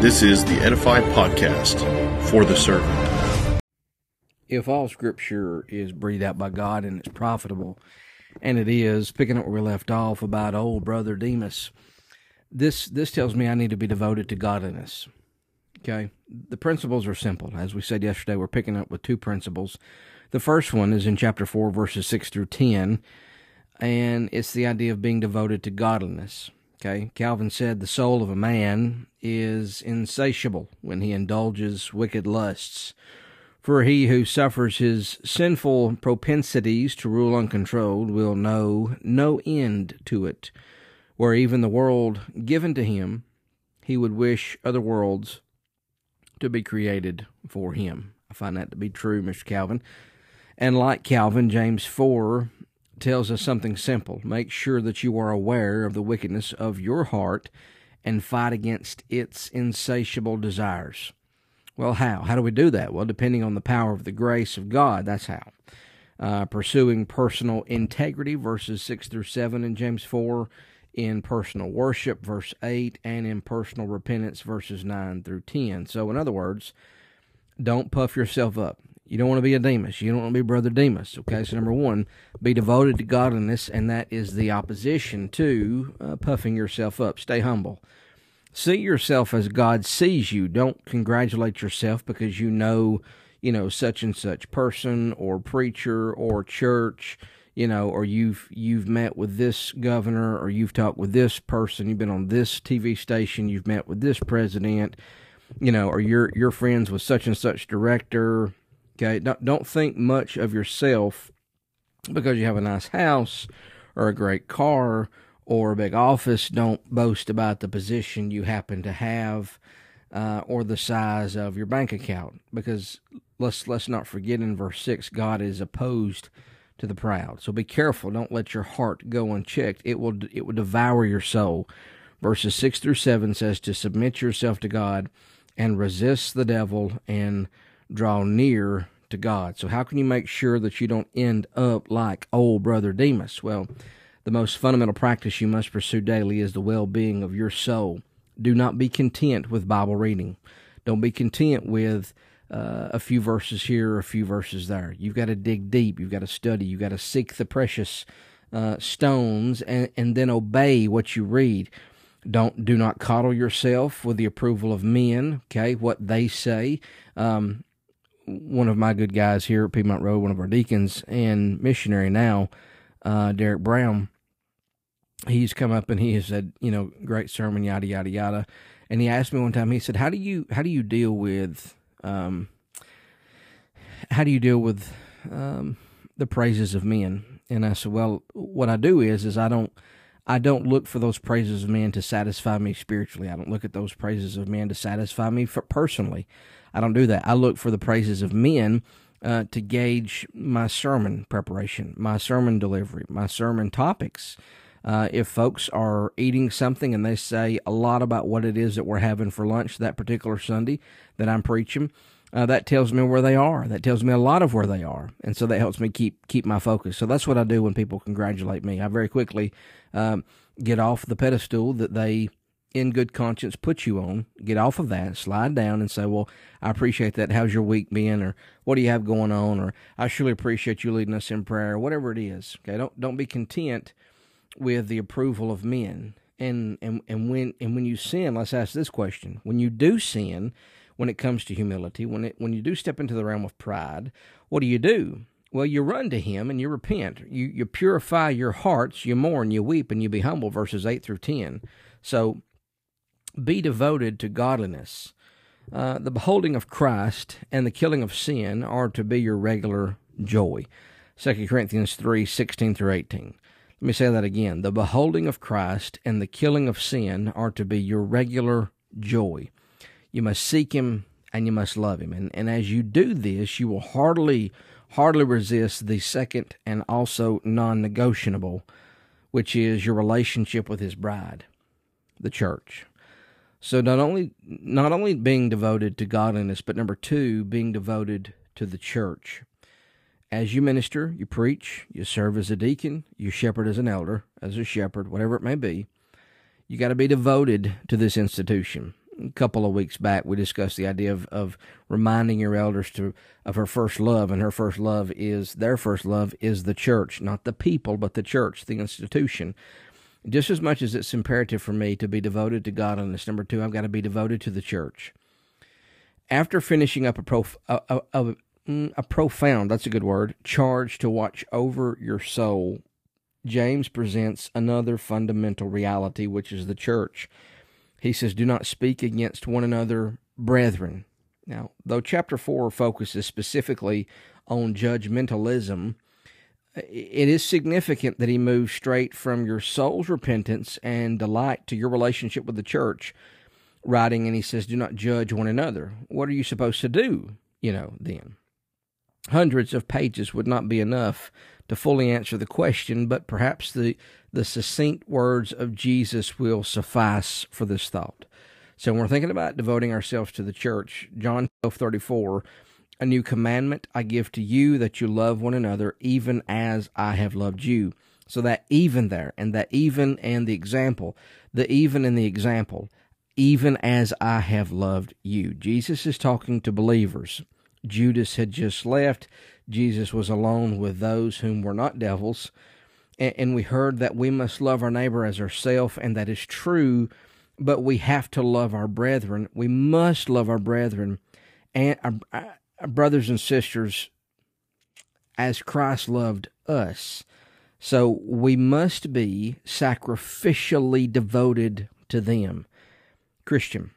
This is the Edify Podcast for the servant. If all scripture is breathed out by God and it's profitable, and it is, picking up where we left off about old brother Demas, this this tells me I need to be devoted to godliness. Okay? The principles are simple. As we said yesterday, we're picking up with two principles. The first one is in chapter 4, verses 6 through 10, and it's the idea of being devoted to godliness. Okay, Calvin said the soul of a man is insatiable when he indulges wicked lusts. For he who suffers his sinful propensities to rule uncontrolled will know no end to it. Were even the world given to him, he would wish other worlds to be created for him. I find that to be true, Mr. Calvin. And like Calvin, James 4 tells us something simple. Make sure that you are aware of the wickedness of your heart and fight against its insatiable desires. Well, how? How do we do that? Well, depending on the power of the grace of God, that's how. Uh, pursuing personal integrity, verses 6 through 7 in James 4, in personal worship, verse 8, and in personal repentance, verses 9 through 10. So, in other words, don't puff yourself up. You don't want to be a Demas. You don't want to be Brother Demas. Okay, so number one, be devoted to godliness, and that is the opposition to uh, puffing yourself up. Stay humble. See yourself as God sees you. Don't congratulate yourself because you know, you know, such and such person or preacher or church, you know, or you've you've met with this governor or you've talked with this person. You've been on this TV station. You've met with this president, you know, or you're you're friends with such and such director Okay, don't don't think much of yourself because you have a nice house or a great car or a big office. Don't boast about the position you happen to have uh, or the size of your bank account because let's let's not forget in verse six, God is opposed to the proud. So be careful. Don't let your heart go unchecked. It will it will devour your soul. Verses six through seven says to submit yourself to God and resist the devil and draw near to God. So, how can you make sure that you don't end up like old brother Demas? Well, the most fundamental practice you must pursue daily is the well being of your soul. Do not be content with Bible reading. Don't be content with uh, a few verses here, a few verses there. You've got to dig deep. You've got to study. You've got to seek the precious uh, stones and, and then obey what you read. Don't do not coddle yourself with the approval of men. Okay, what they say. Um, one of my good guys here at Piedmont Road, one of our deacons and missionary now, uh, Derek Brown. He's come up and he has said, you know, great sermon, yada yada yada. And he asked me one time. He said, "How do you how do you deal with um, how do you deal with um, the praises of men?" And I said, "Well, what I do is is I don't." I don't look for those praises of men to satisfy me spiritually. I don't look at those praises of men to satisfy me personally. I don't do that. I look for the praises of men uh, to gauge my sermon preparation, my sermon delivery, my sermon topics. Uh, if folks are eating something and they say a lot about what it is that we're having for lunch that particular Sunday that I'm preaching, uh, that tells me where they are. That tells me a lot of where they are, and so that helps me keep keep my focus. So that's what I do when people congratulate me. I very quickly um, get off the pedestal that they, in good conscience, put you on. Get off of that, slide down, and say, "Well, I appreciate that. How's your week been? Or what do you have going on? Or I surely appreciate you leading us in prayer. Or Whatever it is. Okay, don't don't be content with the approval of men. And and and when and when you sin, let's ask this question: When you do sin when it comes to humility. When it when you do step into the realm of pride, what do you do? Well, you run to him and you repent. You you purify your hearts, you mourn, you weep, and you be humble, verses eight through ten. So be devoted to godliness. Uh, the beholding of Christ and the killing of sin are to be your regular joy. 2 Corinthians three sixteen through 18. Let me say that again. The beholding of Christ and the killing of sin are to be your regular joy. You must seek him and you must love him. And, and as you do this, you will hardly, hardly resist the second and also non negotiable, which is your relationship with his bride, the church. So not only not only being devoted to godliness, but number two, being devoted to the church. As you minister, you preach, you serve as a deacon, you shepherd as an elder, as a shepherd, whatever it may be, you got to be devoted to this institution. A couple of weeks back, we discussed the idea of, of reminding your elders to of her first love, and her first love is their first love is the church, not the people, but the church, the institution. Just as much as it's imperative for me to be devoted to God on this, number two, I've got to be devoted to the church. After finishing up a, prof, a, a, a, mm, a profound, that's a good word, charge to watch over your soul, James presents another fundamental reality, which is the church. He says, Do not speak against one another, brethren. Now, though chapter 4 focuses specifically on judgmentalism, it is significant that he moves straight from your soul's repentance and delight to your relationship with the church, writing, and he says, Do not judge one another. What are you supposed to do, you know, then? Hundreds of pages would not be enough to fully answer the question, but perhaps the, the succinct words of Jesus will suffice for this thought. So when we're thinking about devoting ourselves to the church, John 12 34, a new commandment I give to you that you love one another, even as I have loved you. So that even there, and that even and the example, the even and the example, even as I have loved you. Jesus is talking to believers. Judas had just left. Jesus was alone with those whom were not devils. And we heard that we must love our neighbor as ourselves, and that is true, but we have to love our brethren. We must love our brethren and our, our brothers and sisters as Christ loved us. So we must be sacrificially devoted to them. Christian,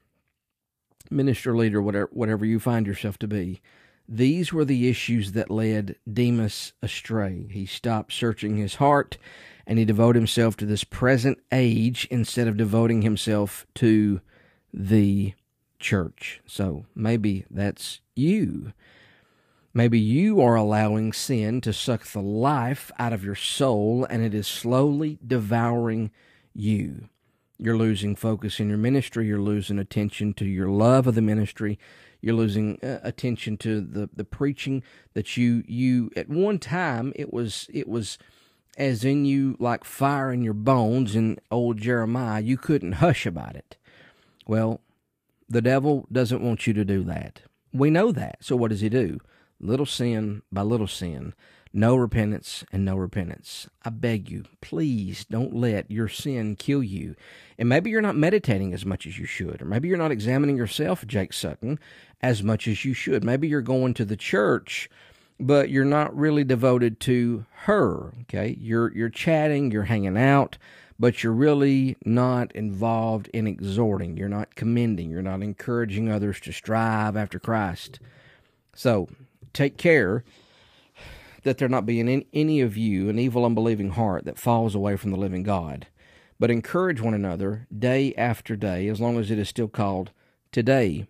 minister leader, whatever, whatever you find yourself to be, these were the issues that led Demas astray. He stopped searching his heart and he devoted himself to this present age instead of devoting himself to the church. So maybe that's you. Maybe you are allowing sin to suck the life out of your soul and it is slowly devouring you. You're losing focus in your ministry. You're losing attention to your love of the ministry. You're losing uh, attention to the, the preaching that you you at one time it was it was as in you like fire in your bones in old Jeremiah. You couldn't hush about it. Well, the devil doesn't want you to do that. We know that. So what does he do? Little sin by little sin no repentance and no repentance. I beg you, please don't let your sin kill you. And maybe you're not meditating as much as you should, or maybe you're not examining yourself, Jake Sutton, as much as you should. Maybe you're going to the church, but you're not really devoted to her. Okay, you're you're chatting, you're hanging out, but you're really not involved in exhorting. You're not commending. You're not encouraging others to strive after Christ. So take care that there not be in any of you an evil, unbelieving heart that falls away from the living God. But encourage one another day after day, as long as it is still called today,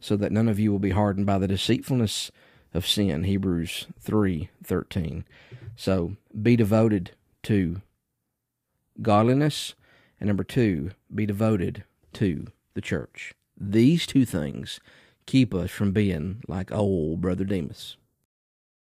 so that none of you will be hardened by the deceitfulness of sin. Hebrews three thirteen. So be devoted to godliness, and number two, be devoted to the church. These two things keep us from being like old Brother Demas.